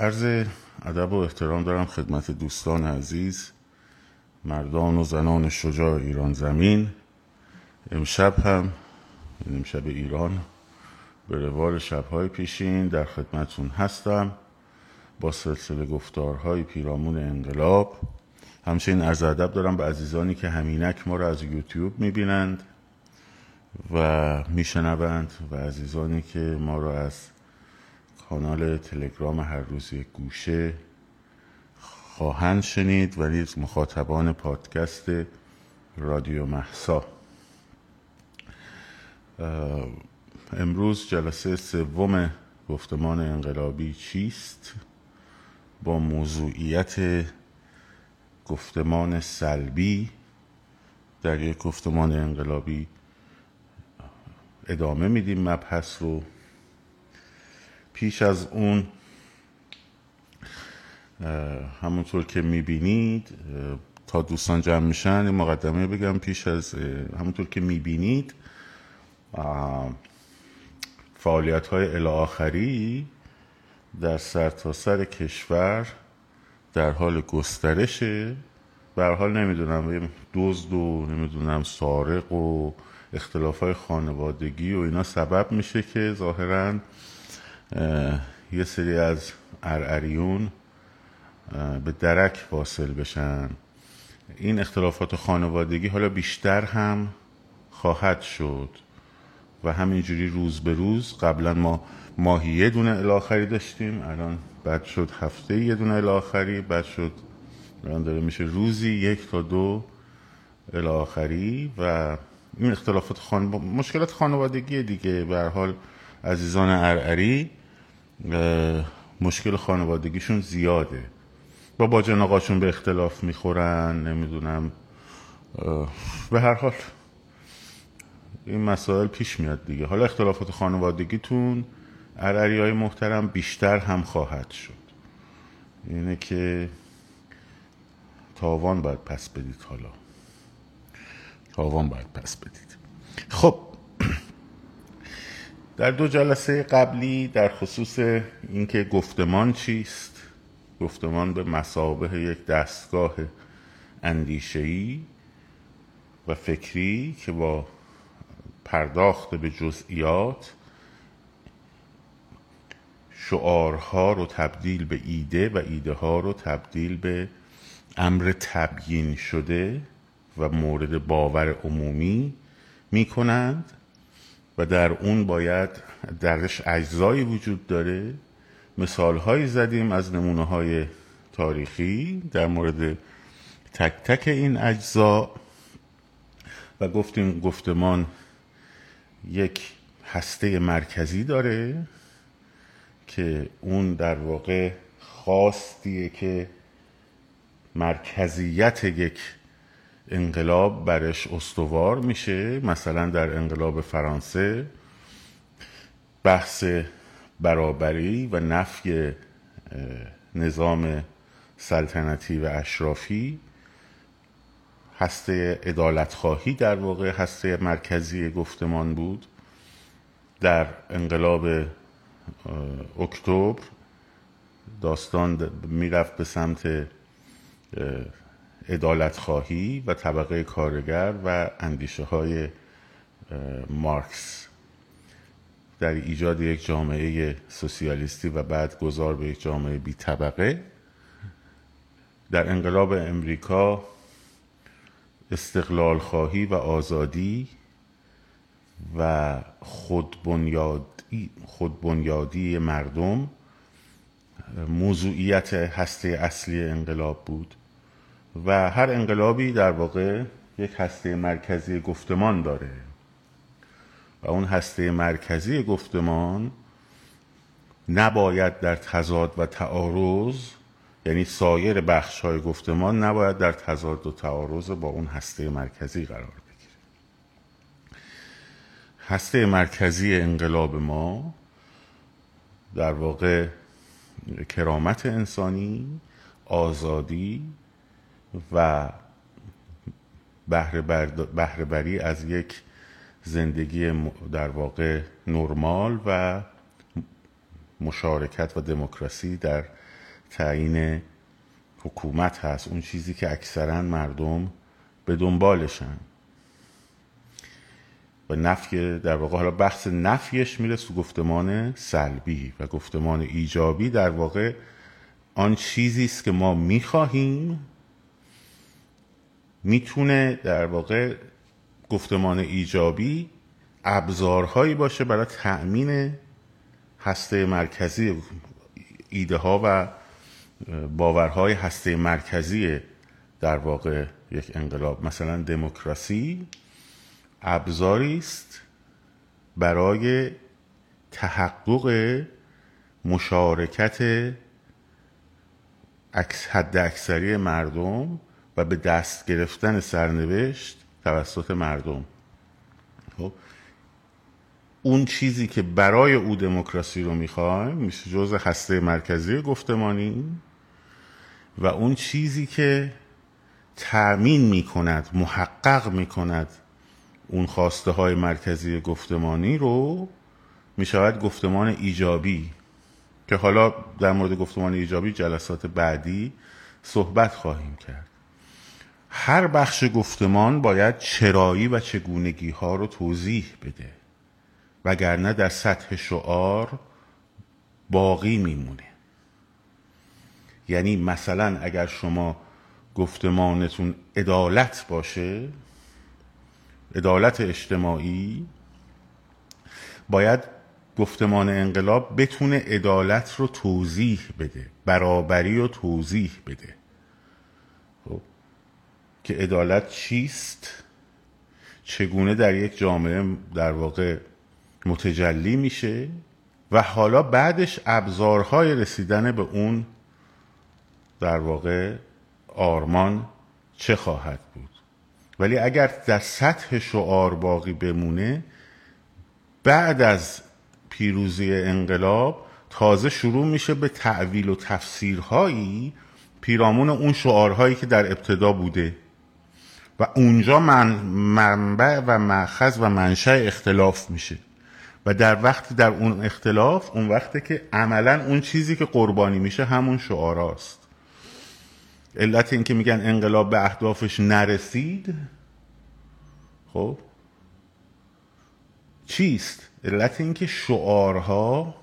عرض ادب و احترام دارم خدمت دوستان عزیز مردان و زنان شجاع ایران زمین. امشب هم امشب ایران به روال شبهای پیشین در خدمتون هستم با سلسله گفتارهای پیرامون انقلاب. همچنین عرض ادب دارم به عزیزانی که همینک ما را از یوتیوب می‌بینند و میشنوند و عزیزانی که ما را از کانال تلگرام هر روز یک گوشه خواهند شنید ولی مخاطبان پادکست رادیو محسا. امروز جلسه سوم گفتمان انقلابی چیست؟ با موضوعیت گفتمان سلبی در یک گفتمان انقلابی ادامه میدیم مبحث رو. پیش از اون همونطور که می‌بینید تا دوستان جمع میشن مقدمه بگم پیش از همونطور که می‌بینید فعالیت های الاخری در سرتاسر سر کشور در حال گسترشه. به حال نمی‌دونم دزد و نمی‌دونم سارق و اختلاف های خانوادگی و اینا سبب میشه که ظاهرا یه سری از ارعریون به درک واصل بشن. این اختلافات خانوادگی حالا بیشتر هم خواهد شد و همینجوری روز به روز قبلا ما ماهی یه دونه الاخری داشتیم الان بعد شد هفته یه دونه الاخری بعد شد الان داره میشه روزی یک تا دو الاخری و این اختلافات خان... مشکلات خانوادگی دیگه. به حال عزیزان ارعری مشکل خانوادگیشون زیاده. با با جناقاشون به اختلاف می‌خورن نمی‌دونم. به هر حال این مسائل پیش میاد دیگه. حالا اختلافات خانوادگیتون ارعری های محترم بیشتر هم خواهد شد. اینه که تاوان باید پس بدید حالا. تاوان باید پس بدید. خب در دو جلسه قبلی در خصوص اینکه گفتمان چیست گفتمان به مسابه یک دستگاه اندیشهی و فکری که با پرداخت به جزئیات شعارها رو تبدیل به ایده و ایده ها رو تبدیل به امر تبیین شده و مورد باور عمومی می کنند و در اون باید درش اجزایی وجود داره. مثال هایی زدیم از نمونه های تاریخی در مورد تک تک این اجزا و گفتیم گفتمان یک هسته مرکزی داره که اون در واقع خواستیه که مرکزیت یک انقلاب برش استوار میشه مثلا در انقلاب فرانسه بحث برابری و نفی نظام سلطنتی و اشرافی هسته ادالت خواهی در واقع هسته مرکزی گفتمان بود. در انقلاب اکتبر داستان می‌رفت به سمت ادالت خواهی و طبقه کارگر و اندیشه های مارکس. در ایجاد یک جامعه سوسیالیستی و بعد گذار به یک جامعه بی طبقه. در انقلاب امریکا استقلال خواهی و آزادی و خودبنیادی, خودبنیادی مردم موضوعیت هسته اصلی انقلاب بود. و هر انقلابی در واقع یک هسته مرکزی گفتمان داره. و اون هسته مرکزی گفتمان نباید در تضاد و تعارض یعنی سایر بخش های گفتمان نباید در تضاد و تعارض با اون هسته مرکزی قرار بگیره. هسته مرکزی انقلاب ما در واقع کرامت انسانی آزادی و بهره بری از یک زندگی در واقع نرمال و مشارکت و دموکراسی در تعیین حکومت هست. اون چیزی که اکثرا مردم به دنبالشن. و نفی در واقع حالا بحث نفیش میره تو گفتمان سلبی و گفتمان ایجابی. در واقع آن چیزی است که ما می‌خواهیم می‌تونه در واقع گفتمان ایجابی ابزارهایی باشه برای تأمین هسته مرکزی ایده ها و باورهای هسته مرکزی در واقع یک انقلاب. مثلا دموکراسی ابزاری است برای تحقق مشارکت حد اکثری مردم به دست گرفتن سرنوشت توسط مردم. خب اون چیزی که برای او دموکراسی رو می‌خوایم میشه جز هسته مرکزی گفتمانی و اون چیزی که تأمین می‌کند محقق می‌کند اون خواسته های مرکزی گفتمانی رو می‌شود گفتمان ایجابی. که حالا در مورد گفتمان ایجابی جلسات بعدی صحبت خواهیم کرد. هر بخش گفتمان باید چرایی و چگونگی ها رو توضیح بده. وگرنه در سطح شعار باقی میمونه. یعنی مثلا اگر شما گفتمانتون عدالت باشه عدالت اجتماعی باید گفتمان انقلاب بتونه عدالت رو توضیح بده برابری رو توضیح بده. که عدالت چیست؟ چگونه در یک جامعه در واقع متجلی میشه؟ و حالا بعدش ابزارهای رسیدن به اون در واقع آرمان چه خواهد بود؟ ولی اگر در سطح شعار باقی بمونه بعد از پیروزی انقلاب تازه شروع میشه به تعویل و تفسیرهایی پیرامون اون شعارهایی که در ابتدا بوده. و اونجا من منبع و مأخذ و منشأ اختلاف میشه. و در وقتی در اون اختلاف اون وقته که عملا اون چیزی که قربانی میشه همون شعاراست. علت این که میگن انقلاب به اهدافش نرسید خب؟ چیست؟ علت این که شعارها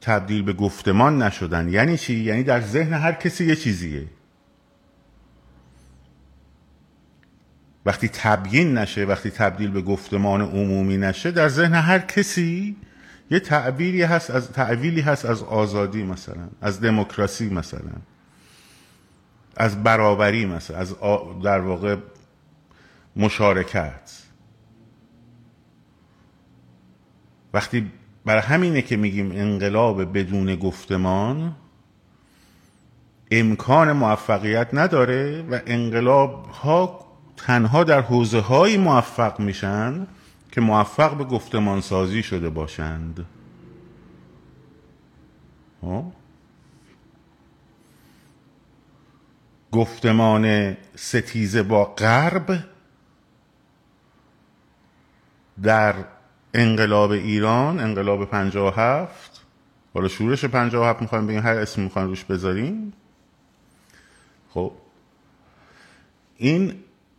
تبدیل به گفتمان نشدن. یعنی چی؟ یعنی در ذهن هر کسی یه چیزیه. وقتی تبیین نشه وقتی تبدیل به گفتمان عمومی نشه در ذهن هر کسی یه تعبیری هست از تعویلی هست از آزادی مثلا از دموکراسی مثلا از برابری مثلا از در واقع مشارکت. وقتی برای همینه که میگیم انقلاب بدون گفتمان امکان موفقیت نداره و انقلاب ها تنها در حوزه های موفق میشن که موفق به گفتمان سازی شده باشند. ها؟ گفتمان ستیزه با غرب در انقلاب ایران انقلاب پنجاه هفت. حالا شورش پنجاه هفت می‌خوایم بگیم هر اسم می‌خوایم روش بذاریم. خب؟ این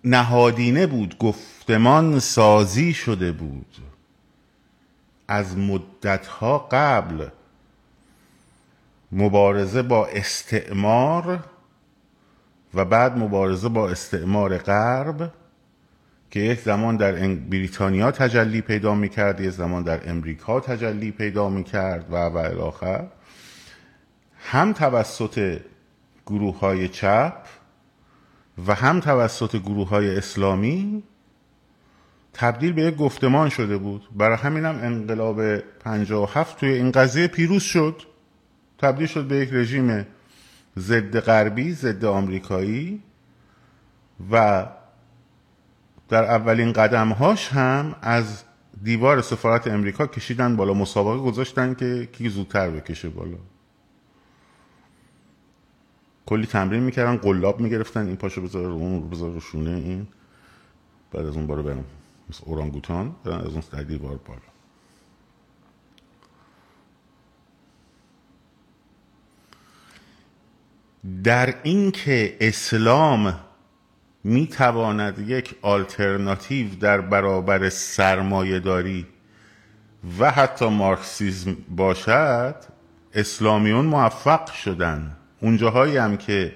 نهادینه بود گفتمان سازی شده بود. از مدتها قبل مبارزه با استعمار و بعد مبارزه با استعمار غرب که یک زمان در بریتانیا تجلی پیدا می‌کرد یک زمان در امریکا تجلی پیدا می‌کرد و و الاخر هم توسط گروه های چپ و هم توسط گروه های اسلامی تبدیل به یک گفتمان شده بود. برای همینم انقلاب هفت توی این قضیه پیروز شد. تبدیل شد به یک رژیم ضد غربی ضد آمریکایی و در اولین قدم هاش هم از دیوار سفارت امریکا کشیدن بالا. مسابقه گذاشتن که کی زودتر بکشه بالا. کلی تمرین می‌کردن قلاب می‌گرفتن این پاشو بذاره رو اون رو بذاره رو شونه این. بعد از اون بارو برم. مثل اورانگوتان برن از اون سردی بار بالا. در اینکه اسلام می‌تواند یک آلترناتیو در برابر سرمایه داری و حتی مارکسیزم باشد اسلامیون موفق شدند اونجاهایی هم که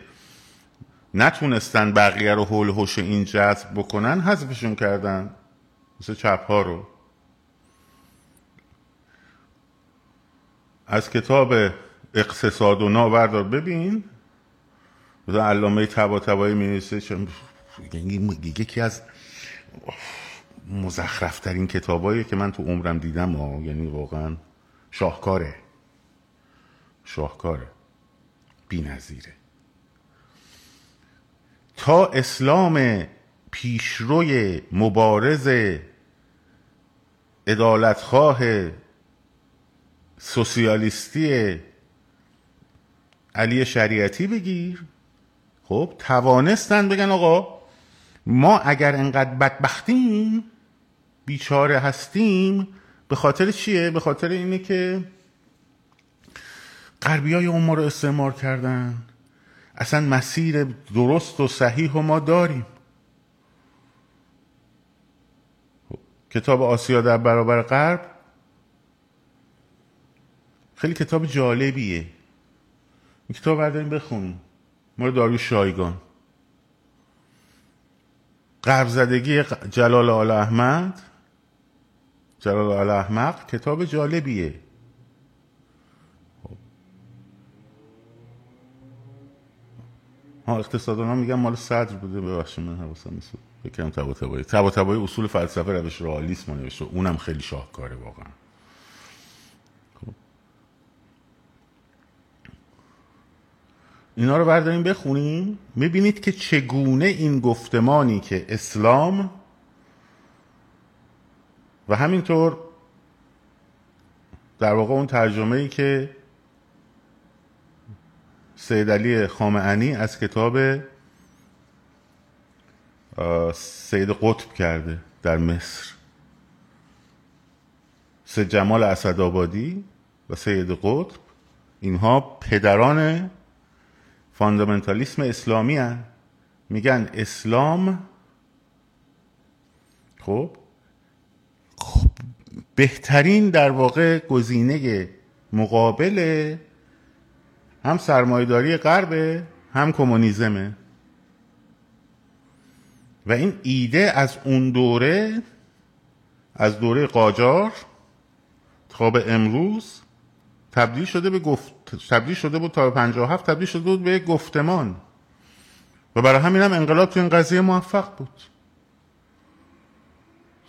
نتونستن بقیه رو حول هوش این جذب بکنن حذفشون کردن. مثل چپ ها رو. از کتاب اقتصاد و نابردار ببین. علامه تبا تبایی می یکی از مزخرفترین کتابایی که من تو عمرم دیدم ها. یعنی واقعا شاهکاره. شاهکاره. بی نظیره. تا اسلام پیشروی مبارز ادالتخواه سوسیالیستی علی شریعتی بگیر خب توانستن بگن آقا ما اگر انقدر بدبختیم بیچاره هستیم به خاطر چیه؟ به خاطر اینه که غربی های اون ما رو استعمار کردن. اصلا مسیر درست و صحیح و ما داریم. کتاب آسیا در برابر غرب خیلی کتاب جالبیه. این کتاب برداریم بخونیم. مورد داریوش شایگان قرب زدگی جلال آل احمد. جلال آل احمق کتاب جالبیه. ها اقتصادان میگن مال صدر بوده. ببخشید من حواسم نیست. بکنم تبا تبایی تبا تبایی اصول فلسفه روش رئالیسم نوشته. اونم خیلی شاهکاره واقعا. اینا رو برداریم بخونیم. می‌بینید که چگونه این گفتمانی که اسلام و همینطور در واقع اون ترجمه ای که سید علی خامعنی از کتاب سید قطب کرده در مصر سید جمال اسدآبادی و سید قطب اینها پدران فاندامنتالیسم اسلامی هن. میگن اسلام خب بهترین در واقع گزینه مقابل هم سرمایداری غربه هم کمونیزمه. و این ایده از اون دوره از دوره قاجار تا به امروز تبدیل شده به گفت تبدیل شده بود تا 57 تبدیل شده بود به گفتمان. و برای همین هم انقلاب تو این قضیه موفق بود.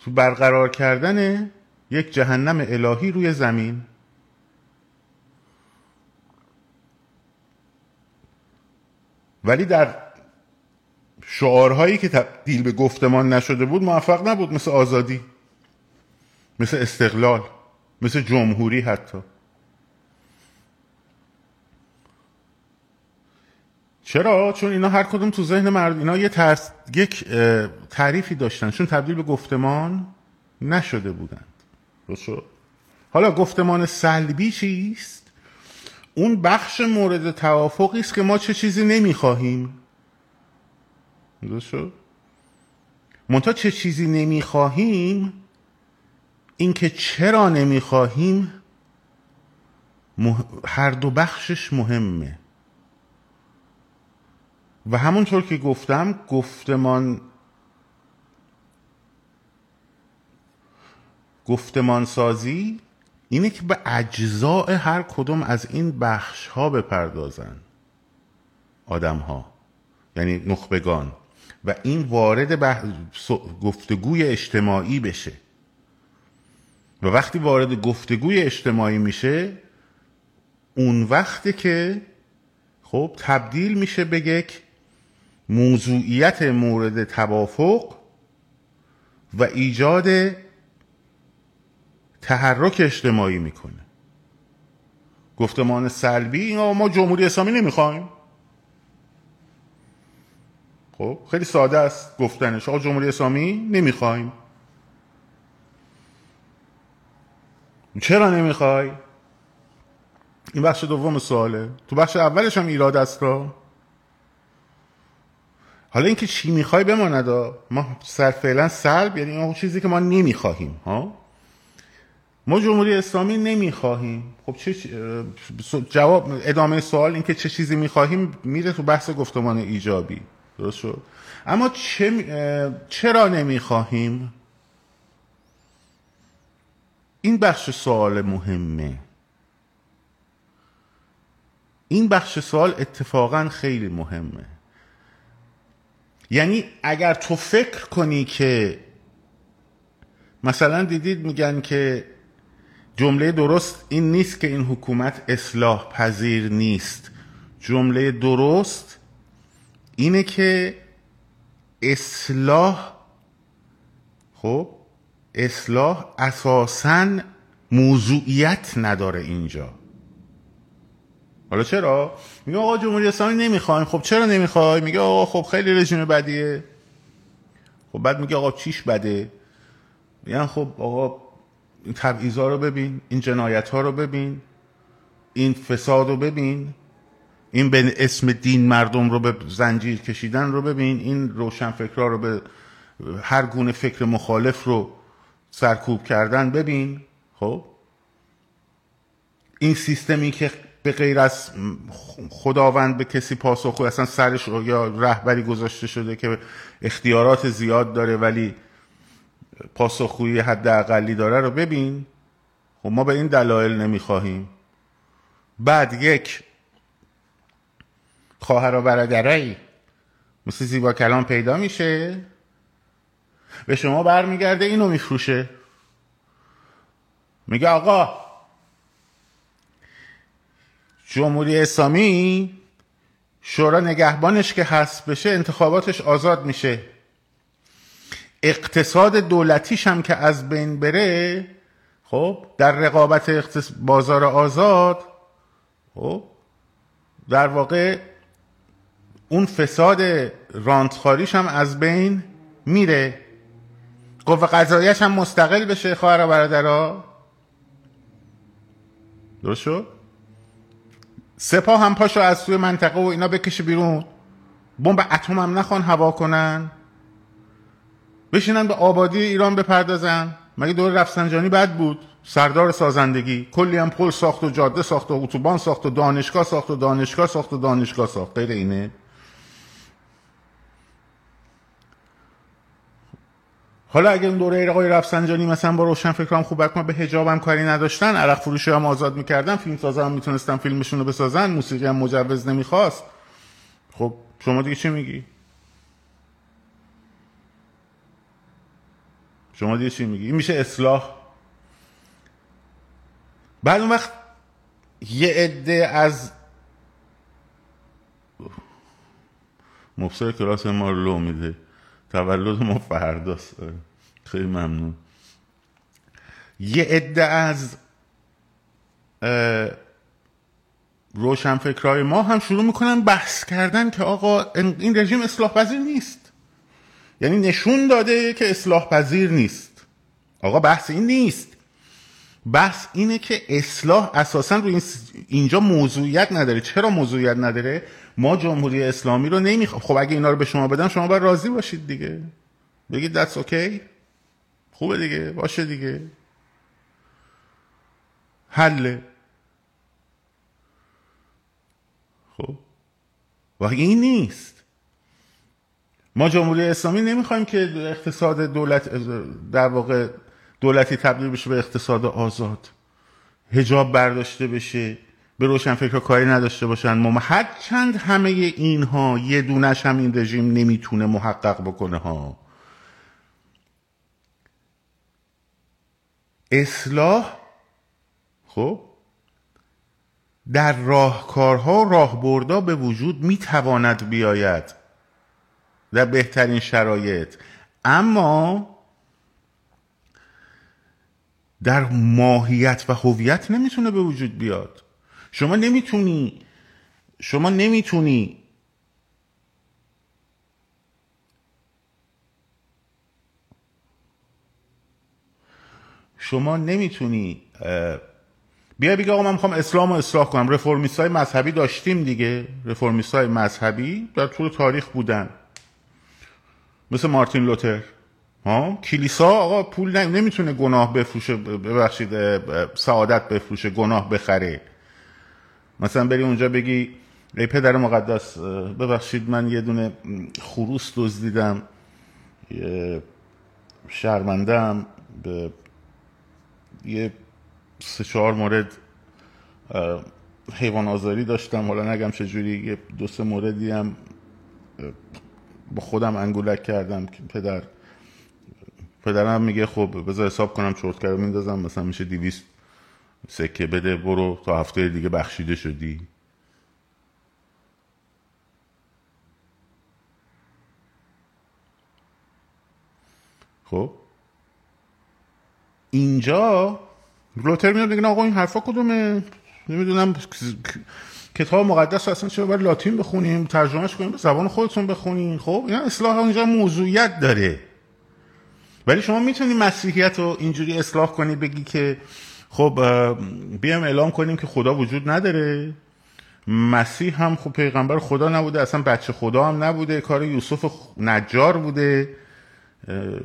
تو برقرار کردن یک جهنم الهی روی زمین. ولی در شعارهایی که تبدیل به گفتمان نشده بود موفق نبود مثل آزادی مثل استقلال مثل جمهوری حتی. چرا؟ چون اینا هر کدوم تو ذهن مرد اینا یه ترس... یک تعریفی داشتن. چون تبدیل به گفتمان نشده بودند. حالا گفتمان سلبی چیست؟ اون بخش مورد توافقی است که ما چه چیزی نمی‌خواهیم. درست شد؟ منتها چه چیزی نمی‌خواهیم اینکه چرا نمی‌خواهیم هر دو بخشش مهمه. و همونطور که گفتم گفتمان گفتمان سازی اینه که به اجزاء هر کدوم از این بخش ها بپردازن. آدم ها یعنی نخبگان. و این وارد گفتگوی اجتماعی بشه. و وقتی وارد گفتگوی اجتماعی میشه اون وقتی که خب تبدیل میشه به یک موضوعیت مورد توافق و ایجاد تحرک اجتماعی می‌کنه. گفتمان سلبی اینا ما جمهوری اسلامی نمی‌خوایم. خب خیلی ساده است گفتنش. آقا جمهوری اسلامی نمی‌خوایم. چرا نمی‌خوای؟ این بخش دوم سواله. تو بخش اولش هم ایراد است را. حالا اینکه چی می‌خوای بماند؟ ما سر فعلا سلب یعنی اون چیزی که ما نمی‌خواهیم ها؟ ما جمهوری اسلامی نمی‌خواهیم. خب چه جواب ادامه سوال اینکه چه چیزی می‌خواهیم میره تو بحث گفتمان ایجابی. درست شد؟ اما چه چرا نمی‌خواهیم؟ این بخش سوال مهمه. این بخش سوال اتفاقا خیلی مهمه. یعنی اگر تو فکر کنی که مثلا دیدید میگن که جمله درست این نیست که این حکومت اصلاح پذیر نیست. جمله درست اینه که اصلاح خب اصلاح اساسا موضوعیت نداره اینجا. حالا چرا؟ میگه آقا جمهوری اسلامی نمی‌خوایم. خب چرا نمی‌خوای؟ میگه آقا خب خیلی رژیم بدیه. خب بعد میگه آقا چیش بده؟ میگن خب آقا این تبعیضا رو ببین این جنایت ها رو ببین این فساد رو ببین این به اسم دین مردم رو به زنجیر کشیدن رو ببین این روشنفکرها رو به هر گونه فکر مخالف رو سرکوب کردن ببین خب؟ این سیستمی که به غیر از خداوند به کسی پاسخ اصلا سرش یا رهبری گذاشته شده که اختیارات زیاد داره ولی پاسخگویی حداقلی داره رو ببین. خب ما به این دلایل نمی‌خواهیم. بعد یک خواهر و برادرایی مثل زیبا کلام پیدا میشه. به شما برمیگرده اینو میفروشه. میگه آقا جمهوری اسلامی شورا نگهبانش که هست بشه انتخاباتش آزاد میشه. اقتصاد دولتیش هم که از بین بره خب در رقابت بازار آزاد خب در واقع اون فساد رانتخاریش هم از بین میره. قوه قضاییش هم مستقل بشه خواهر و برادرها درست شد؟ سپاه هم پاشو از سوی منطقه و اینا بکشه بیرون. بمب اتم هم نخوان هوا کنن. بشینن به آبادی ایران بپردازن؟ مگه دور رفسنجانی بد بود؟ سردار سازندگی کلی هم پل ساخت و جاده ساخت و اتوبان ساخت و دانشگاه ساخت و دانشگاه ساخت و دانشگاه ساخت. غیر اینه؟ حالا اگه اون دوره آقای رفسنجانی مثلا با روشن فکرام خوب ما به حجابم کاری نداشتن عرق فروشی هم آزاد می‌کردن فیلم سازا هم می‌تونستن فیلمشون رو بسازن موسیقی هم مجوز نمی‌خواست. خب شما دیگه چی میگی؟ شما دیگه چی میگی؟ این میشه اصلاح. بعد اون وقت یه عده از مفسر کلاس ما رو لو میده. تولد ما فرداست. خیلی ممنون. یه عده از روشنفکرهای ما هم شروع می‌کنن بحث کردن که آقا این رژیم اصلاح پذیر نیست. یعنی نشون داده که اصلاح پذیر نیست. آقا بحث این نیست. بحث اینه که اصلاح اساسا رو اینجا موضوعیت نداره. چرا موضوعیت نداره؟ ما جمهوری اسلامی رو نمی‌خوام خب اگه اینا رو به شما بدن شما باید راضی باشید دیگه. بگید دست اوکی خوبه دیگه. باشه دیگه. حله. خب؟ و این نیست. ما جمهوری اسلامی نمی‌خوایم که اقتصاد دولت در واقع دولتی تبدیل بشه به اقتصاد آزاد. هجاب برداشته بشه به روشن فکر کاری نداشته باشن. ما هر چند همه اینها یه دونش هم این رژیم نمی‌تونه محقق بکنه ها. اصلاح خب در راهکارها راهبردا به وجود می‌تواند بیاید. در بهترین شرایط. اما در ماهیت و هویت نمی‌تونه به وجود بیاد. شما نمی‌تونی شما نمی‌تونی شما نمی‌تونی بیا بگه آقا من می‌خوام اسلام رو اصلاح کنم. رفرمیست های مذهبی داشتیم دیگه. رفرمیست های مذهبی در طول تاریخ بودن. مثل مارتین لوتر. ها؟ کلیسا آقا پول نمی‌تونه گناه بفروشه ببخشید سعادت بفروشه گناه بخره. مثلا بری اونجا بگی ای پدر مقدس ببخشید من یه دونه خروس دزدیدم شرمندم به یه سه چهار مورد حیوان آزاری داشتم حالا نگم چجوری یه دو سه موردی هم با خودم انگولک کردم که پدر پدرم میگه خب بذار حساب کنم چرت کردم میندازم مثلا میشه دیویست سکه بده برو تا هفته دیگه بخشیده شدی. خب؟ اینجا لوتر میاد میگه آقا این حرفا کدومه؟ نمی‌دونم کتاب مقدس اصلا چرا باید لاتین بخونیم؟ ترجمهش کنیم به زبان خودتون بخونیم؟ خب اینا اصلاح اونجا موضوعیت داره. ولی شما می‌تونی مسیحیت رو اینجوری اصلاح کنی بگی که خب بیام اعلام کنیم که خدا وجود نداره. مسیح هم خب پیغمبر خدا نبوده اصلا بچه خدا هم نبوده کار یوسف نجار بوده.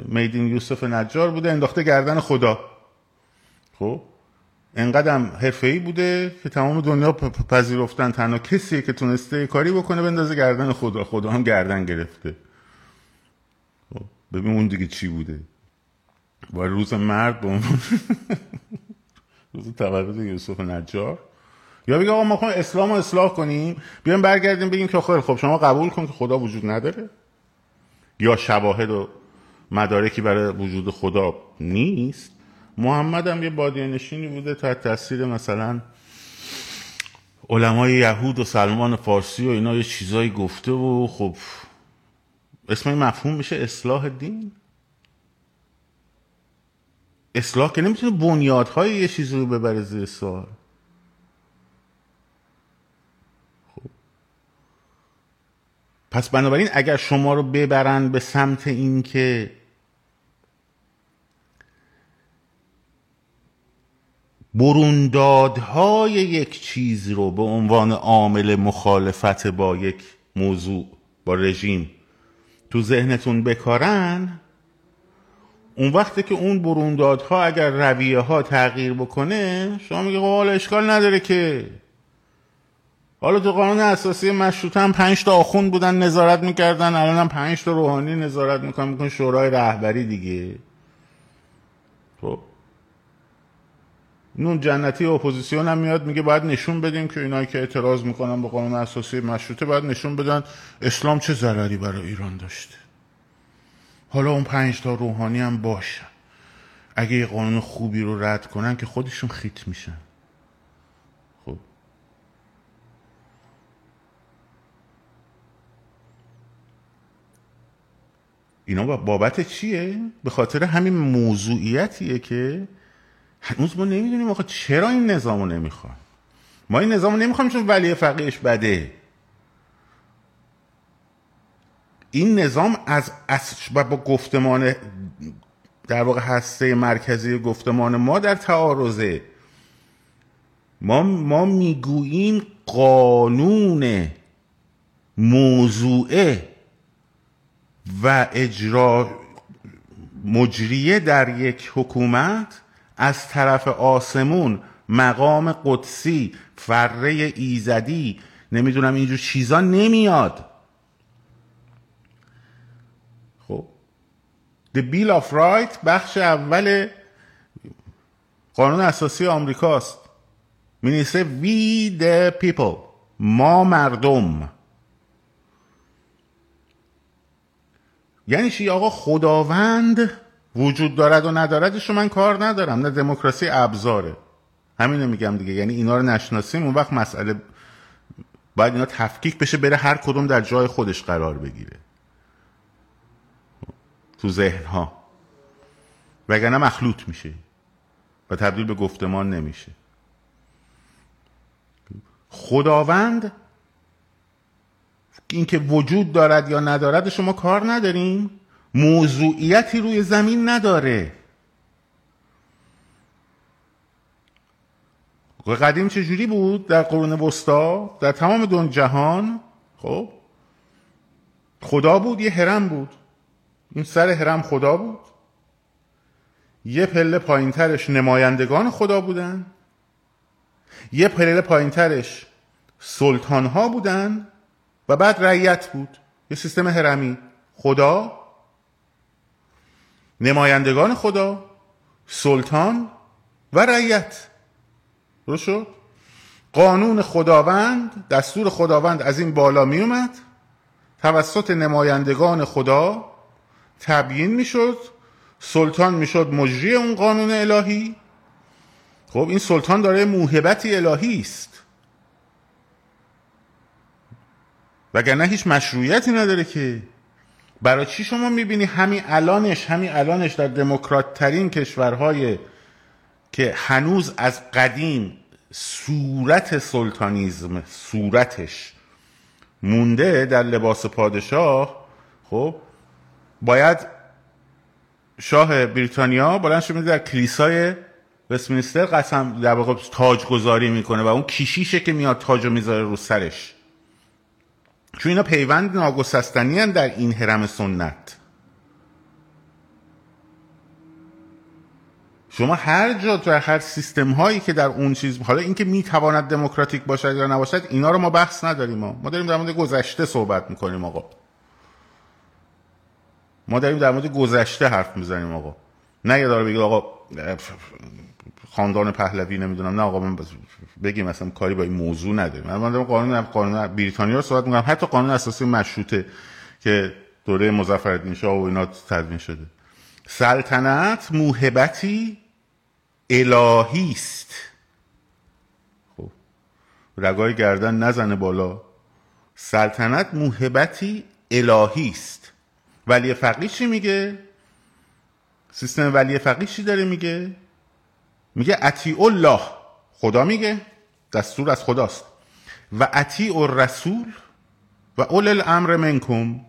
میدین یوسف نجار بوده انداخته گردن خدا. خب؟ انقدرم حرفه‌ای بوده که تمام دنیا پذیرفتن. تنها کسی که تونسته کاری بکنه بندازه گردن خدا. خدا هم گردن گرفته. خب ببین اون دیگه چی بوده. با روز مرد به روز تولد یوسف نجار. یا بگه آقا ما خواهیم اسلام رو اصلاح کنیم. بیایم برگردیم بگیم که خیلی خب شما قبول کن که خدا وجود نداره. یا شواهد و مدارکی برای وجود خدا نیست. محمد هم یه بادیه نشینی بوده تحت تاثیر مثلا علمای یهود و سلمان فارسی و اینا یه چیزایی گفته و خب اسم مفهوم میشه اصلاح دین؟ اصلاح که نمی‌تونه بنیادهای یه چیزی رو ببره زیر سوال. خب. پس بنابراین اگر شما رو ببرن به سمت این بروندادهای یک چیز رو به عنوان عامل مخالفت با یک موضوع با رژیم تو ذهنتون بکارن اون وقتی که اون بروندادها اگر رویه ها تغییر بکنه شما میگه خب حالا اشکال نداره که. حالا تو قانون اساسی مشروطه هم پنج تا آخوند بودن نظارت می‌کردن الان هم پنج تا روحانی نظارت می‌کنن میگن شورای رهبری دیگه. خب. نون جنتی اپوزیسیون هم میاد میگه باید نشون بدیم که اینایی که اعتراض می‌کنن به قانون اساسی مشروطه باید نشون بدن اسلام چه ضرری برای ایران داشته. حالا اون پنج تا روحانی هم باشن اگه یه قانون خوبی رو رد کنن که خودشون خیت میشن. خب. اینا بابت چیه؟ به خاطر همین موضوعیتیه که هنوز ما نمی‌دونیم آخه چرا این نظام رو نمی‌خوان؟ ما این نظام رو نمی‌خوایم چون ولی فقیهش بده. این نظام از با گفتمان در واقع هسته مرکزی گفتمان ما در تعارضه. ما ما می‌گوییم قانون موضوعه و اجرا مجریه در یک حکومت از طرف آسمون مقام قدسی فره ایزدی. نمی‌دونم اینجور چیزا نمیاد. خب. The Bill of Rights بخش اول قانون اساسی آمریکاست. می We the people ما مردم. یعنی چی آقا؟ خداوند وجود دارد و نداردش من کار ندارم. نه دموکراسی ابزاره. همینو میگم دیگه. یعنی اینا رو نشناسیم اون وقت مسئله باید اینا تفکیک بشه بره هر کدوم در جای خودش قرار بگیره. تو ذهن ها وگرنه مخلوط میشه. و تبدیل به گفتمان نمیشه. خداوند اینکه وجود دارد یا ندارد شما کار نداریم. موضوعیتی روی زمین نداره. قدیم چجوری بود در قرون وسطا؟ در تمام دون جهان؟ خب. خدا بود یه هرم بود. این سر هرم خدا بود. یه پله پایینترش نمایندگان خدا بودن. یه پله پایینترش سلطان ها بودن و بعد رعیت بود. یه سیستم هرمی خدا نمایندگان خدا سلطان و رعیت. درست شد؟ قانون خداوند دستور خداوند از این بالا می اومد. توسط نمایندگان خدا تبیین می‌شد سلطان می‌شد مجری اون قانون الهی. خب این سلطان داره موهبتی الهی است. وگرنه هیچ مشروعیتی نداره که برای چی شما می‌بینی همین الانش همین الانش در دموکرات ترین کشورهای که هنوز از قدیم صورت سلطانیزم صورتش مونده در لباس پادشاه خب باید شاه بریتانیا بلند شده در کلیسای وستمینستر قسم در واقع تاج گذاری می‌کنه و اون کیشیشه که میاد تاج رو می‌ذاره رو سرش. چون اینا پیوند ناگسستنی در این حرم سنت. شما هر جا تو هر سیستم هایی که در اون چیز حالا اینکه می‌تواند دموکراتیک باشد یا نباشد اینا رو ما بحث نداریم ما. ما داریم در مورد گذشته صحبت می‌کنیم آقا. ما داریم در مورد گذشته حرف می‌زنیم آقا. نه یه داره بگید آقا خاندان پهلوی نمی‌دونم. نه آقا من بگیم مثلا کاری با این موضوع نداریم. من دارم قانون قانون بریتانیا رو صحبت می‌کنم. حتی قانون اساسی مشروطه که دوره مظفرالدین شاه و اینا تدوین شده. سلطنت موهبتی الهی است. خب. رگای گردن نزنه بالا. سلطنت موهبتی الهی است. ولی فقیه چی میگه؟ سیستم ولی فقیه چی داره میگه؟ میگه اطیع الله خدا میگه. دستور از خداست. و اطیع الرسول و اول الامر منکم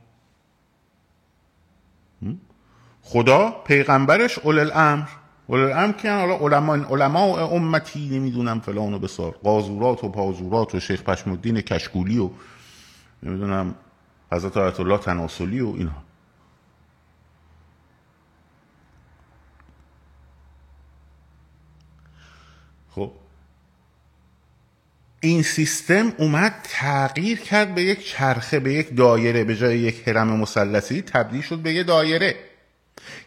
خدا پیغمبرش اول الامر اول الامر که حالا علما علماء امتی نمی‌دونم فلان و بسار. قاضورات و پازورات و شیخ پشمالدین کشکولی و نمی‌دونم حضرت آیت الله تناسلی و اینها. این سیستم اومد تغییر کرد به یک چرخه به یک دایره به جای یک هرم مثلثی تبدیل شد به یک دایره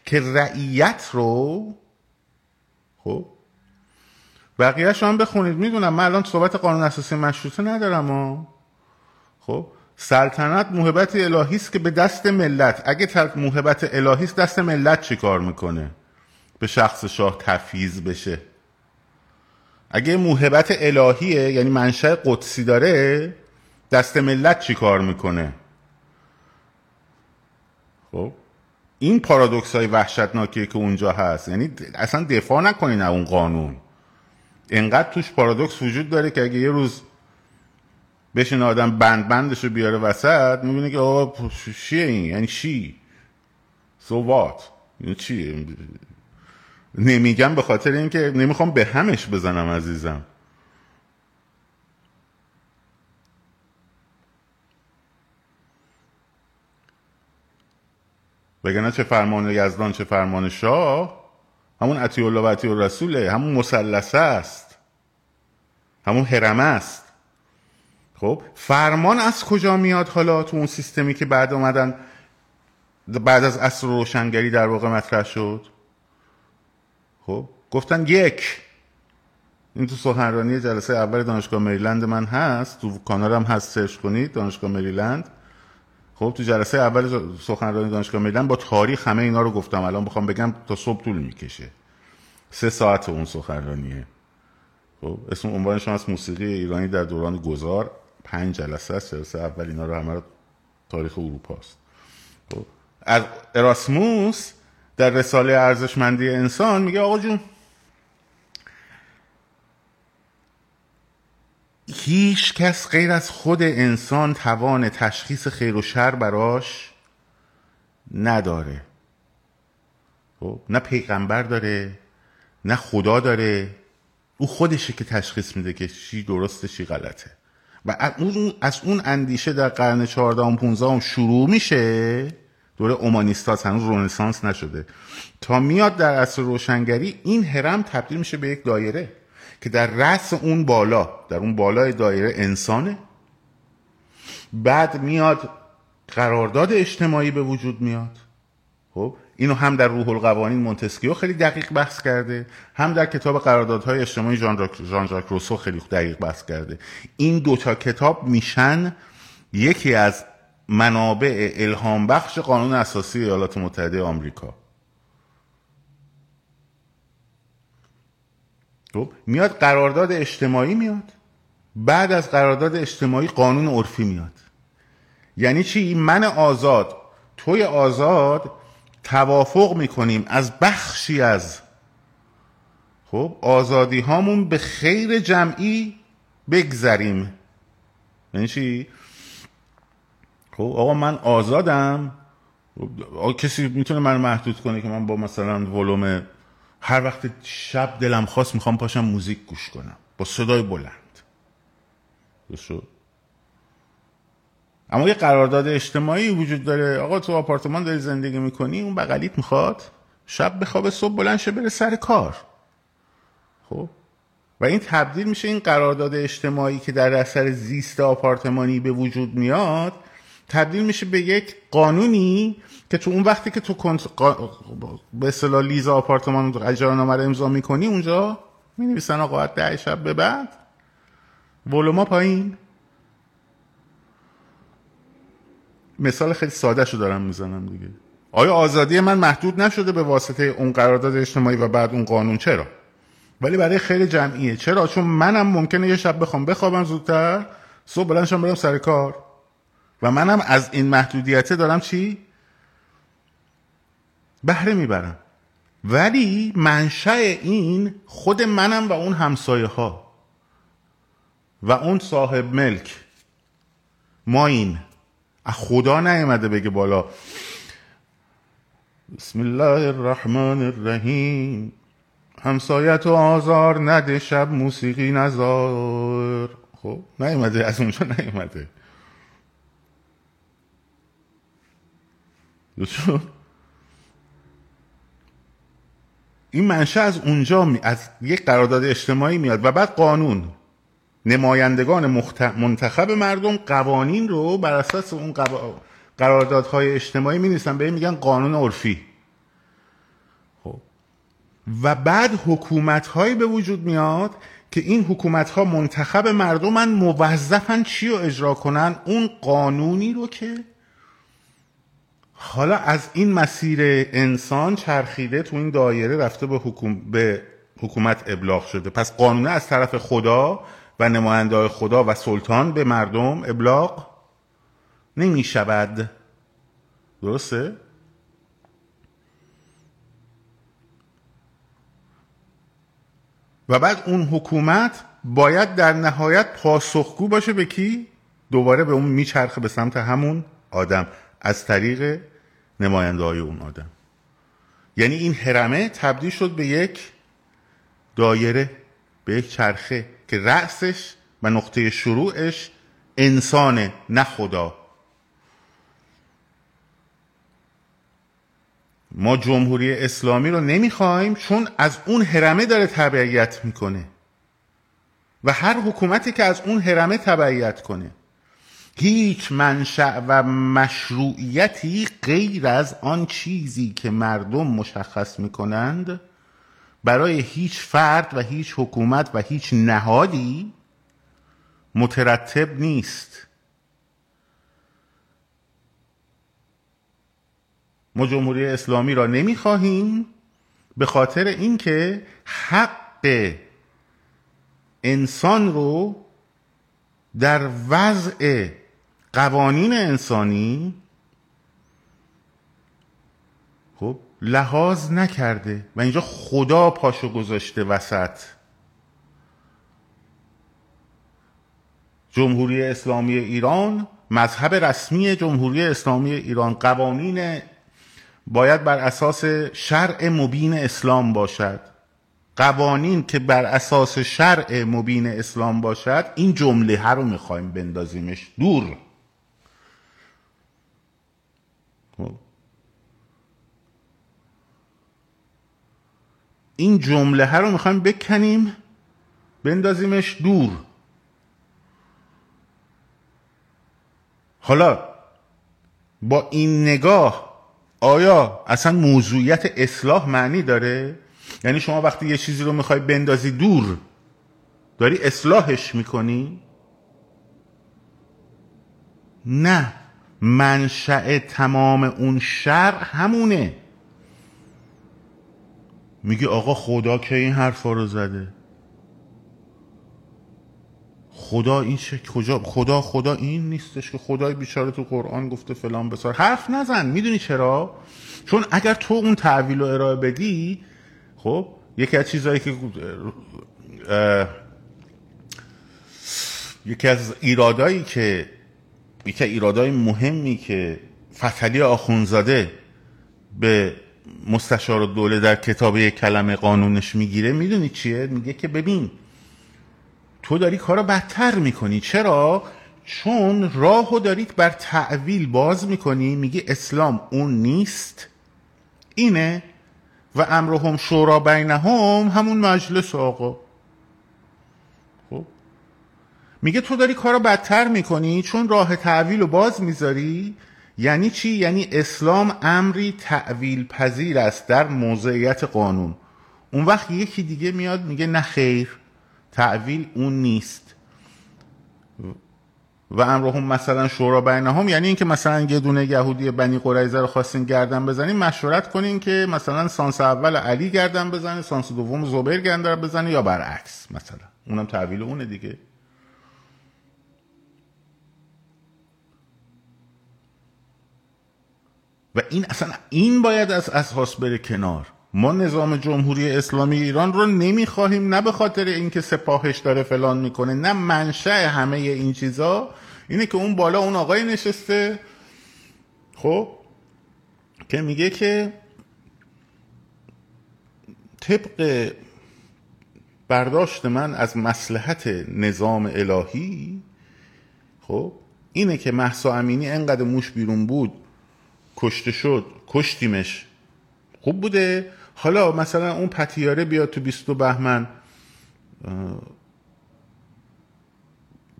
که رعیت رو خب بقیه هم بخونید. می‌دونم من الان صحبت قانون اساسی مشروطه ندارم ها. خب سلطنت موهبت الهی است که به دست ملت. اگه موهبت الهی است دست ملت چی کار می‌کنه؟ به شخص شاه تفیز بشه. اگه موهبت الهیه یعنی منشأ قدسی داره دست ملت چی کار می‌کنه؟ خب این پارادوکس های وحشتناکی که اونجا هست. یعنی اصلا دفاع نکنین اون قانون. انقدر توش پارادوکس وجود داره که اگه یه روز بشین آدم بند بندش رو بیاره وسط می‌بینه که آقا چیه این؟ یعنی چی سو وات یعنی چیه نمیگم به خاطر اینکه نمی‌خوام به همش بزنم عزیزم. بگنه چه فرمان یزدان چه فرمان شاه همون عطی الله و عطی رسوله همون مسلسه است. همون حرمه است. خب فرمان از کجا میاد حالا تو اون سیستمی که بعد اومدن بعد از اصر روشنگری در واقع مطرح شد؟ خب گفتن یک. این تو سخنرانی جلسه اول دانشگاه مریلند من هست. تو کانالم هست سرچ کنید دانشگاه مریلند. خب تو جلسه اول سخنرانی دانشگاه میدن با تاریخ همه اینا رو گفتم. الان بخوام بگم تا صبح طول می‌کشه. سه ساعت اون سخنرانیه. خب اسم عنوانش از موسیقی ایرانی در دوران گذار. پنج جلسه است. جلسه اول اینا رو همه تاریخ اروپا است. خب از اراسموس در رساله ارزشمندی انسان میگه آقا جون هیچ کس غیر از خود انسان توان تشخیص خیر و شر براش نداره. خب نه پیغمبر داره نه خدا داره. او خودشه که تشخیص میده که چی درسته چی غلطه. و از اون اندیشه در قرن 14 و 15 شروع میشه دوره اومانیستاس هنوز رونسانس نشده. تا میاد در عصر روشنگری این هرم تبدیل میشه به یک دایره که در رأس اون بالا در اون بالای دایره انسانه. بعد میاد قرارداد اجتماعی به وجود میاد. خب اینو هم در روح القوانین مونتسکیو خیلی دقیق بحث کرده هم در کتاب قراردادهای اجتماعی ژان ژاک روسو خیلی دقیق بحث کرده. این دوتا کتاب میشن یکی از منابع الهام بخش قانون اساسی ایالات متحده آمریکا. خب میاد قرارداد اجتماعی میاد بعد از قرارداد اجتماعی قانون عرفی میاد. یعنی چی؟ من آزاد توی آزاد توافق می‌کنیم از بخشی از خب آزادی هامون به خیر جمعی بگذریم. یعنی چی؟ خب آقا من آزادم. آقا کسی می‌تونه من محدود کنه که من با مثلا ولوم هر وقت شب دلم خواست می‌خوام پاشم موزیک گوش کنم. با صدای بلند. اما یه قرارداد اجتماعی وجود داره. آقا تو آپارتمان داری زندگی می‌کنی اون بغلیت می‌خواد شب بخوابه صبح بلند شه بره سر کار. خب؟ و این تبدیل میشه این قرارداد اجتماعی که در اثر زیست آپارتمانی به وجود میاد تبدیل میشه به یک قانونی که تو اون وقتی که تو کنت... قا... به اصطلاح لیز آپارتمان اجاره نامه رو امضا می‌کنی اونجا می نویسن آقا ده شب به بعد ولوما پایین. مثال خیلی ساده شو دارم می‌زنم دیگه. آیا آزادی من محدود نشده به واسطه اون قرارداد اجتماعی و بعد اون قانون؟ چرا؟ ولی برای خیلی جمعیه. چرا؟ چون منم ممکنه یه شب بخوام بخوابم زودتر صبح بلندشم برم سر کار. و منم از این محدودیت دارم چی؟ بهره می‌برم. ولی منشأ این خود منم و اون همسایه ها و اون صاحب ملک. ما این. خدا نیامده بگه بالا. بسم الله الرحمن الرحیم. همسایت آزار نده شب موسیقی نزار. خب نیومده از اونجا نیومده این منشه از اونجا می... از یک قرارداد اجتماعی میاد و بعد قانون. نمایندگان منتخب مردم قوانین رو بر اساس اون قراردادهای اجتماعی می نیستن به میگن قانون عرفی. خب. و بعد حکومت هایی به وجود میاد که این حکومت ها منتخب مردمن موظفن چی رو اجرا کنن؟ اون قانونی رو که حالا از این مسیر انسان چرخیده تو این دایره رفته به, حکوم... به حکومت ابلاغ شده پس قانونه از طرف خدا و نماینده خدا و سلطان به مردم ابلاغ نمی شود درسته؟ و بعد اون حکومت باید در نهایت پاسخگو باشه به کی؟ دوباره به اون میچرخه به سمت همون آدم از طریق نماینده های اون آدم. یعنی این حرمه تبدیل شد به یک دایره به یک چرخه که رأسش و نقطه شروعش انسانه نه خدا. ما جمهوری اسلامی رو نمی‌خوایم چون از اون حرمه داره تبعیت می‌کنه. و هر حکومتی که از اون حرمه تبعیت کنه. هیچ منشأ و مشروعیتی غیر از آن چیزی که مردم مشخص می‌کنند برای هیچ فرد و هیچ حکومت و هیچ نهادی مترتب نیست. ما جمهوری اسلامی را نمی‌خواهیم به خاطر اینکه حق انسان رو در وضع قوانین انسانی؟ خب لحاظ نکرده. و اینجا خدا پاشو گذاشته وسط. جمهوری اسلامی ایران مذهب رسمی جمهوری اسلامی ایران. قوانین باید بر اساس شرع مبین اسلام باشد. قوانین که بر اساس شرع مبین اسلام باشد این جمله ها رو می‌خوایم بندازیمش دور. این جمله ها رو می‌خوایم بکنیم بندازیمش دور حالا با این نگاه آیا اصلا موضوعیت اصلاح معنی داره؟ یعنی شما وقتی یه چیزی رو می‌خوای بندازی دور داری اصلاحش می‌کنی؟ نه منشأ تمام اون شر همونه میگه آقا خدا که این حرفا رو زده؟ خدا این شک کجا خدا خدا این نیستش که خدای بیچاره تو قرآن گفته فلان بسار. حرف نزن. می‌دونی چرا؟ چون اگر تو اون تعویل رو ارائه بدی خب یکی از چیزهایی که یکی از ایرادایی که یکی ایرادای مهمی که فتلی آخونزاده به مستشار دوله در کتاب یک کلمه قانونش می‌گیره می‌دونی چیه؟ میگه که ببین تو داری کارا بدتر می‌کنی. چرا؟ چون راهو دارید بر تعویل باز می‌کنی. میگه اسلام اون نیست اینه. و امرهم شورا بینهم همون مجلس آقا. خب؟ میگه تو داری کارا بدتر می‌کنی چون راه تعویل رو باز می‌ذاری. یعنی چی؟ یعنی اسلام امری تعویل پذیر است در موضعیت قانون. اون وقت یکی دیگه میاد میگه نه خیر تعویل اون نیست. و امرهم مثلا شورا بینهم یعنی اینکه مثلا یه دونه یهودی بنی قریظه رو خواستین گردن بزنین مشورت کنین که مثلا سانس اول علی گردن بزنه سانس دوم زبیر گردن بزنه یا برعکس مثلا. اونم تعویل اونه دیگه. و این اصلا این باید از اساس بره کنار. ما نظام جمهوری اسلامی ایران رو نمی‌خواهیم نه به خاطر اینکه سپاهش داره فلان می‌کنه نه منشأ همه این چیزا. اینه که اون بالا اون آقای نشسته. خب؟ که میگه که طبق برداشت من از مسلحت نظام الهی خب؟ اینه که محسا امینی انقدر موش بیرون بود کشته شد کشتیمش. خوب بوده. حالا مثلا اون پتیاره بیاد تو 20 بهمن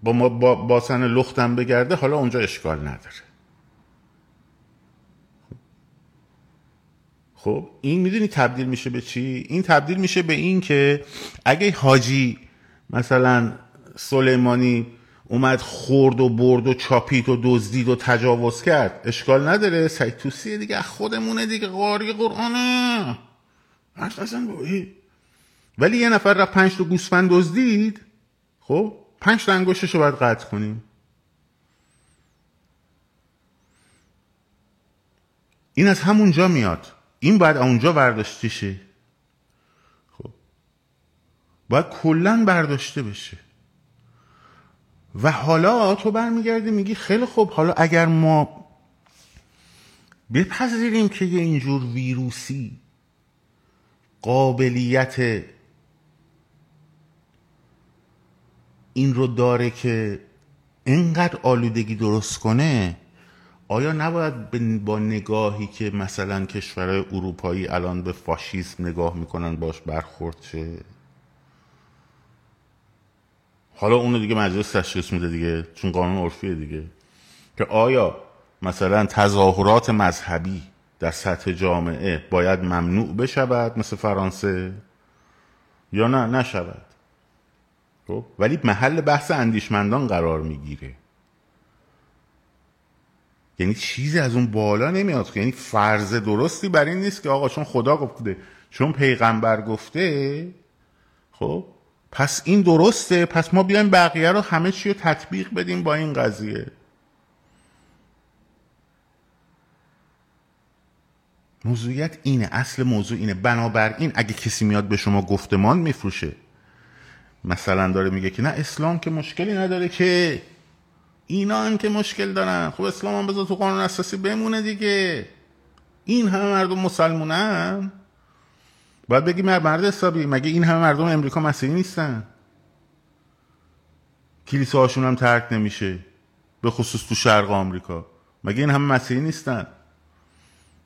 با ما با باسن لختم بگرده حالا اونجا اشکال نداره. خب این می‌دونی تبدیل میشه به چی؟ این تبدیل میشه به این که اگه حاجی مثلا سلیمانی اومد خورد و برد و چاپید و دزدید و تجاوز کرد. اشکال نداره سعید توسی دیگه خودمونه دیگه قاری قرآنه. حرف نزن ولی یه نفر رفت پنج تا گوسفند دزدید. خب پنج تا انگشتش رو باید قطع کنیم. این از همونجا میاد. این باید اونجا برداشته شه خب باید کلا برداشته بشه. و حالا تو برمیگردی میگی خیلی خوب. حالا اگر ما بپذیریم که یه اینجور ویروسی قابلیت این رو داره که اینقدر آلودگی درست کنه آیا نباید با نگاهی که مثلا کشورهای اروپایی الان به فاشیسم نگاه می‌کنن باش برخورد چه حالا اونو دیگه مجلس تشخیص میده دیگه چون قانون عرفیه دیگه که آیا مثلا تظاهرات مذهبی در سطح جامعه باید ممنوع بشود مثل فرانسه؟ یا نه نشود. خب ولی محل بحث اندیشمندان قرار می‌گیره. یعنی چیزی از اون بالا نمیاد یعنی فرض درستی بر این نیست که آقا چون خدا گفته چون پیغمبر گفته خب پس این درسته؟ پس ما بیایم بقیه رو همه چی رو تطبیق بدیم با این قضیه. موضوعیت اینه اصل موضوع اینه. بنابراین اگه کسی میاد به شما گفتمان میفروشه مثلا داره میگه که نه اسلام که مشکلی نداره که اینا هم که مشکل دارن. خب اسلام هم بذار تو قانون اساسی بمونه دیگه. این همه مردم مسلمونن. باید بگی مرد حسابی. مگه این همه مردم امریکا مسیحی نیستن؟ کلیسه هاشون هم ترک نمیشه به خصوص تو شرق آمریکا. مگه این همه مسیحی نیستن؟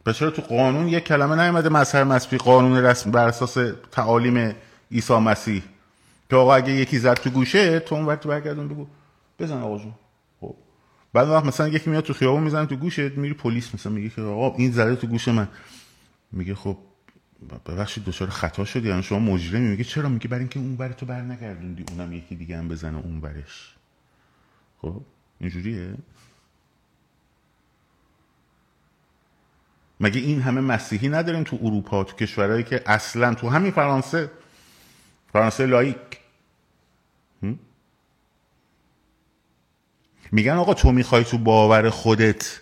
پس چرا تو قانون یک کلمه نیومده مظهر مسبی قانون رسم بر اساس تعالیم عیسی مسیح؟ که آقا اگه یکی زد تو گوشه تو اون وقت برگردون بگو. بزن آقا جون. خب. بعد وقت مثلا یکی میاد تو خیابون می‌زنه تو گوشه میری پلیس مثلا میگه که آقا این زده تو گوش من. میگه خب ببخشید دچار خطا شدی. یعنی شما مجرمی میگه چرا؟ میگه برای اینکه اون بر تو بر نگردوندی اونم یکی دیگه هم بزنه اون برش خب اینجوریه؟ مگه این همه مسیحی نداریم تو اروپا تو کشورهایی که اصلا تو همین فرانسه؟ فرانسه لایک. میگن آقا تو می‌خوای تو باور خودت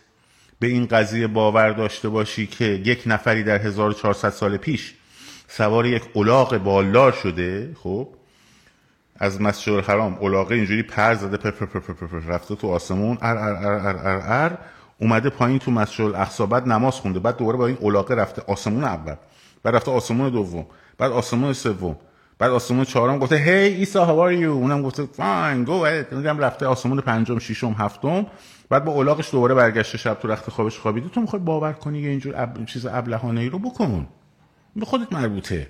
به این قضیه باور داشته باشی که یک نفری در 1400 سال پیش سوار یک الاغ بالدار شده خب؟ از مسجد الحرام الاغه اینجوری پر زده پر پر پر پر پر رفته تو آسمون ار ار ار ار ار, ار اومده پایین تو مسجد الاقصا بعد نماز خونده بعد دوباره با این الاغه رفته آسمون اول بعد رفته آسمون دوم بعد آسمون سوم بعد آسمون چهارم گفته هی ایسا هاو you? اونم گفته فاین گو اونم رفته آسمون پنجم ششم هفتم. بعد با الاغش دوباره برگشته شب تو رخت خوابش خوابیده. تو می‌خوای باور کنی یه اینجور اب... چیز ابلهانه ای رو بکن. به خودت مربوطه.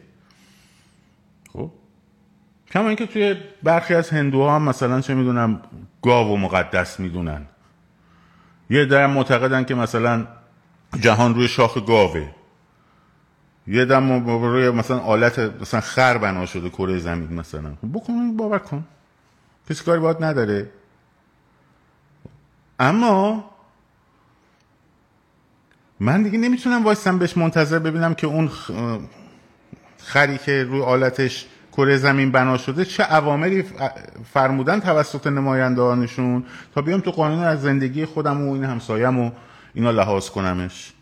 خب؟ کما اینکه توی برخی از هندوها هم مثلا چه می‌دونم گاو و مقدس می‌دونن. یه در معتقدن که مثلا جهان روی شاخ گاوه. یه دم روی مثلا آلت مثلا خر بنا شده کره زمین مثلا. خب بکن باور کن. کسی کاری باید نداره. اما من دیگه نمی‌تونم وایستم بهش منتظر ببینم که اون خری که روی آلتش کره زمین بنا شده چه عواملی فرمودن توسط نمایندگانشون تا بیام تو قانون از زندگی خودم و این همسایم و اینا لحاظ کنمش.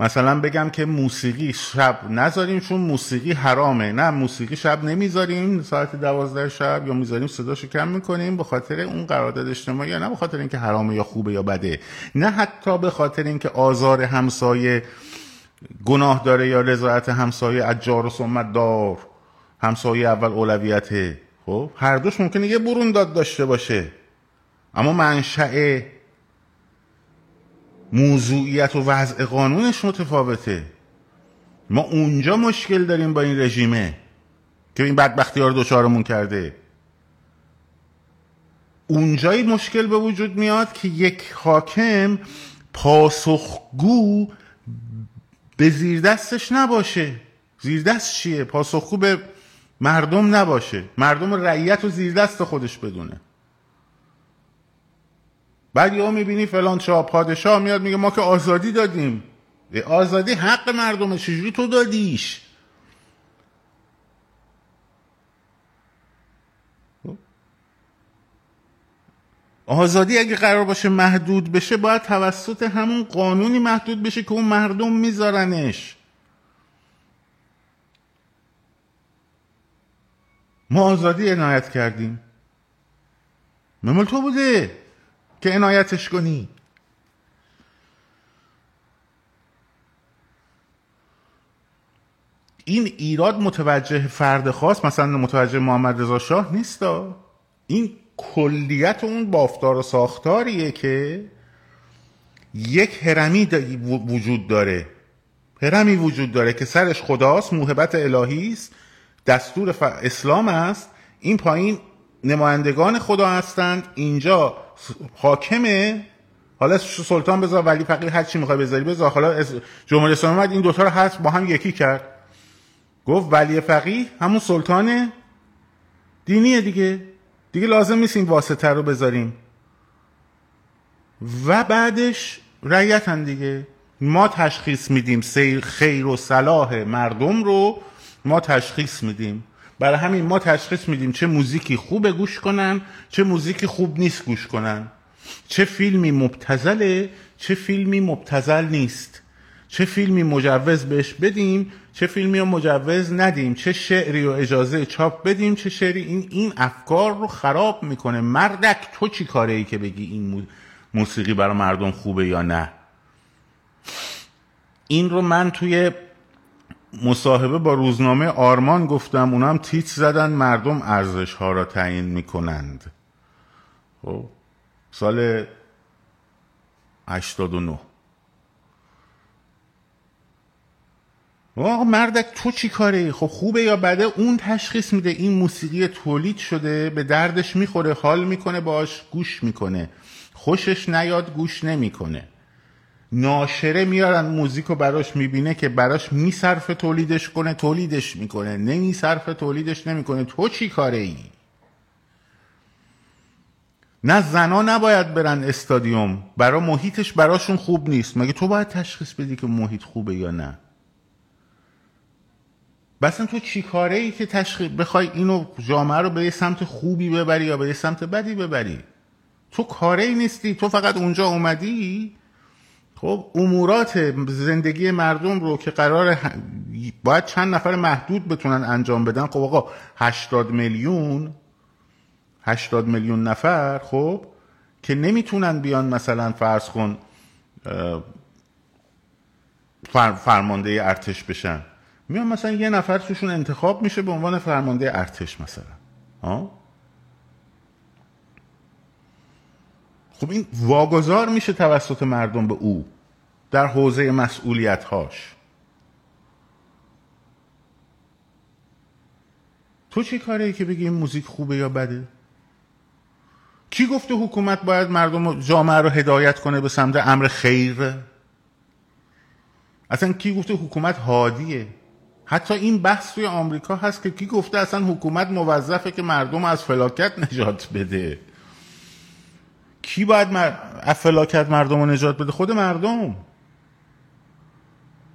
مثلا بگم که موسیقی شب نذاریم چون موسیقی حرامه. نه موسیقی شب نمی‌ذاریم ساعت دوازده شب یا می‌ذاریم صداشو کم می‌کنیم به خاطر اون قرارداد اجتماعی یا نه به خاطر اینکه حرامه یا خوبه یا بده. نه حتی به خاطر اینکه آزار همسایه گناه داره یا رضایت همسایه اجار و سمت دار همسایه اول اولویته. خب هر دوش ممکنه یه برون داد داشته باشه. اما منشأ موضوعیت و وضع قانونش متفاوته. ما اونجا مشکل داریم با این رژیمه که این بدبختی ها رو دوچارمون کرده. اونجایی مشکل به وجود میاد که یک حاکم پاسخگو به زیردستش نباشه. زیردست چیه؟ پاسخگو به مردم نباشه. مردم رعیت و زیردست خودش بدونه. بعد یهو می‌بینی فلان شاه پادشاه میاد میگه ما که آزادی دادیم. آزادی حق مردمه چجوری تو دادیش؟ آزادی اگه قرار باشه محدود بشه باید توسط همون قانونی محدود بشه که اون مردم میذارنش. ما آزادی عنایت کردیم. ممال تو بوده. که عنایتش کنی. این ایراد متوجه فرد خاص مثلا متوجه محمد رضا شاه نیست این کلیت اون بافتار و ساختاریه که یک هرمی وجود داره. هرمی وجود داره که سرش خداست موهبت الهی است دستور اسلام است. این پایین نمایندگان خدا هستند. اینجا حاکمه؟ حالا سلطان بذار ولی فقیر هر چی می‌خوای بذاری بذار. حالا جمهوری اسلامی اومد این دوتا رو هست با هم یکی کرد. گفت ولی فقیه همون سلطان دینیه دیگه. دیگه لازم نیست این واسطه رو بذاریم. و بعدش رعیتن دیگه. ما تشخیص میدیم خیر و صلاح مردم رو. ما تشخیص میدیم. برای همین ما تشخیص میدیم چه موزیکی خوبه گوش کنن چه موزیکی خوب نیست گوش کنن. چه فیلمی مبتزله چه فیلمی مبتزل نیست. چه فیلمی مجوز بهش بدیم چه فیلمی رو مجوز ندیم. چه شعری و اجازه چاپ بدیم چه شعری. این این افکار رو خراب می‌کنه. مردک تو چی کاره ای که بگی این موسیقی برای مردم خوبه یا نه؟ این رو من توی مصاحبه با روزنامه آرمان گفتم اونم تیت زدن مردم ارزش ها را تعیین می‌کنند. خب سال 89 آقا مردک تو چی کاره خب خوبه یا بده؟ اون تشخیص میده. این موسیقی تولید شده به دردش می‌خوره حال می‌کنه باش گوش می‌کنه. خوشش نیاد گوش نمی‌کنه. ناشره میارن موزیک رو براش می‌بینه که براش میصرف تولیدش کنه تولیدش می‌کنه. نمیصرف تولیدش نمی‌کنه. تو چی کاره ای؟ نه زنا نباید برن استادیوم. برا محیطش براشون خوب نیست. مگه تو باید تشخیص بدی که محیط خوبه یا نه؟ بسن تو چی کاره ای که تشخیص بخوای اینو جامعه رو به یه سمت خوبی ببری یا به یه سمت بدی ببری؟ تو کاره ای نیستی. تو فقط اونجا اومدی؟ خب امورات زندگی مردم رو که قرار باید چند نفر محدود بتونن انجام بدن. خب آقا 80 میلیون 80 میلیون نفر خب که نمی‌تونن بیان مثلا فرض کن فرمانده ارتش بشن. میان مثلا یه نفر توشون انتخاب میشه به عنوان فرمانده ارتش مثلا. ها خب این واگذار میشه توسط مردم به او در حوزه مسئولیت هاش تو چه کاره ای که بگی این موزیک خوبه یا بده؟ کی گفته حکومت باید مردم جامعه رو هدایت کنه به سمت امر خیر؟ اصلا کی گفته حکومت هادیه حتی این بحث توی آمریکا هست که کی گفته اصلا حکومت موظفه که مردم از فلاکت نجات بده؟ کی باید مر... فلاکت مردم رو نجات بده؟ خود مردم.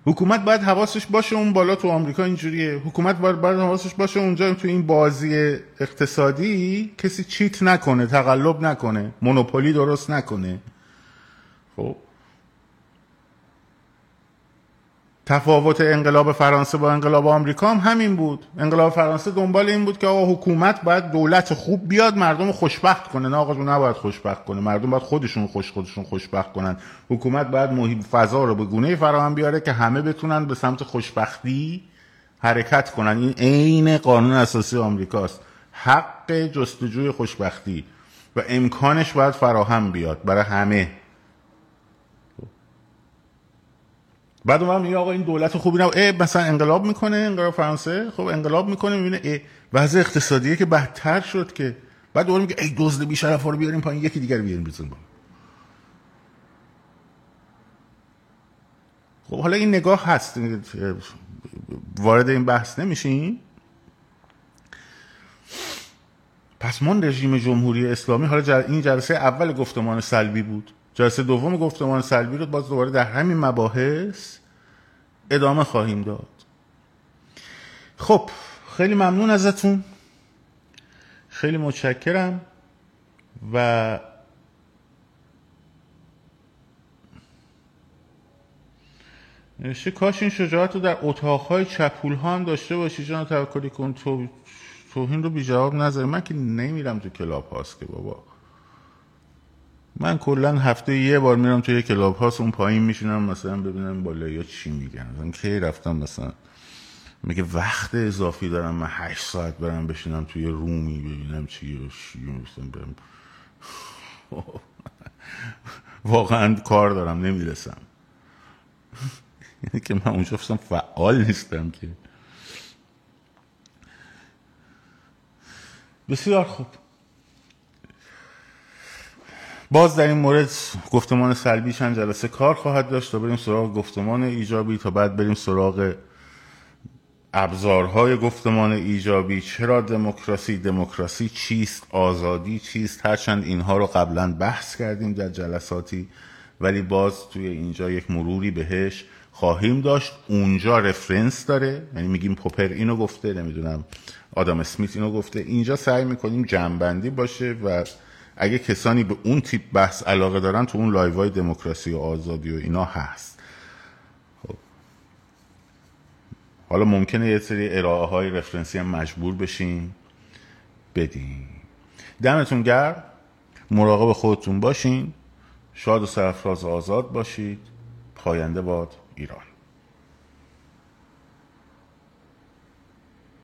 حکومت باید حواسش باشه اون بالا تو آمریکا اینجوریه. حکومت باید, باید حواسش باشه اونجا تو این بازی اقتصادی کسی چیت نکنه تقلب نکنه مونوپولی درست نکنه. خب. تفاوت انقلاب فرانسه با انقلاب آمریکا هم همین بود. انقلاب فرانسه دنبال این بود که آقا حکومت باید دولت خوب بیاد مردم خوشبخت کنه. نه آقا نباید خوشبخت کنه. مردم باید خودشون خوش خودشون خوشبخت کنن. حکومت باید محیط فضا رو به گونه فراهم بیاره که همه بتونن به سمت خوشبختی حرکت کنن. این عین قانون اساسی آمریکاست. حق جستجوی خوشبختی و امکانش باید فراهم بیاد برای همه. بعد اون میگه آقا این دولت خوبی نه مثلا انقلاب می‌کنه انقلاب فرانسه. خب انقلاب می‌کنه می‌بینه وضع اقتصادیه که بدتر شد که بعد دوباره میگه ای دزد بی شرف رو بیاریم پایین یکی دیگر بیاریم بزن با خب حالا این نگاه هست. وارد این بحث نمیشین پس من رژیم جمهوری اسلامی حالا این جلسه اول گفتمان سلبی بود. جلسه دوم گفتمان سلبی رو باز دوباره در همین مباحث ادامه خواهیم داد. خب خیلی ممنون ازتون. خیلی متشکرم و نوشته کاش این شجاعت رو در اتاقهای چپول ها هم داشته باشی جان توکلی کن تو توهین رو بی جواب نذاری. من که نمیرم تو کلاب هاست که بابا. من کلا هفته یه بار میرم توی کلاب هاست اون پایین میشینم مثلا ببینم بالا یا چی میگن. مثلا کی رفتم مثلا؟ میگه وقت اضافی دارم من هشت ساعت برم بشینم توی رومی ببینم چی و چی برم. واقعا کار دارم نمی‌رسم. یعنی که من اونجا فعال نیستم که. بسیار خوب. باز در این مورد گفتمان سلبی چند جلسه کار خواهد داشت تا بریم سراغ گفتمان ایجابی تا بعد بریم سراغ ابزارهای گفتمان ایجابی. چرا دموکراسی؟ دموکراسی چیست؟ آزادی چیست؟ هرچند اینها رو قبلا بحث کردیم در جلساتی ولی باز توی اینجا یک مروری بهش خواهیم داشت. اونجا reference داره. یعنی میگیم پوپر اینو گفته نمی‌دونم آدم اسمیت اینو گفته. اینجا سعی می‌کنیم جمع‌بندی باشه و اگه کسانی به اون تیپ بحث علاقه دارن تو اون live های دموکراسی و آزادی و اینا هست. خب. حالا ممکنه یه سری ارائه های رفرنسی هم مجبور بشین. بدین. دمتون گرم. مراقب خودتون باشین. شاد و سرفراز آزاد باشید. پاینده باد ایران.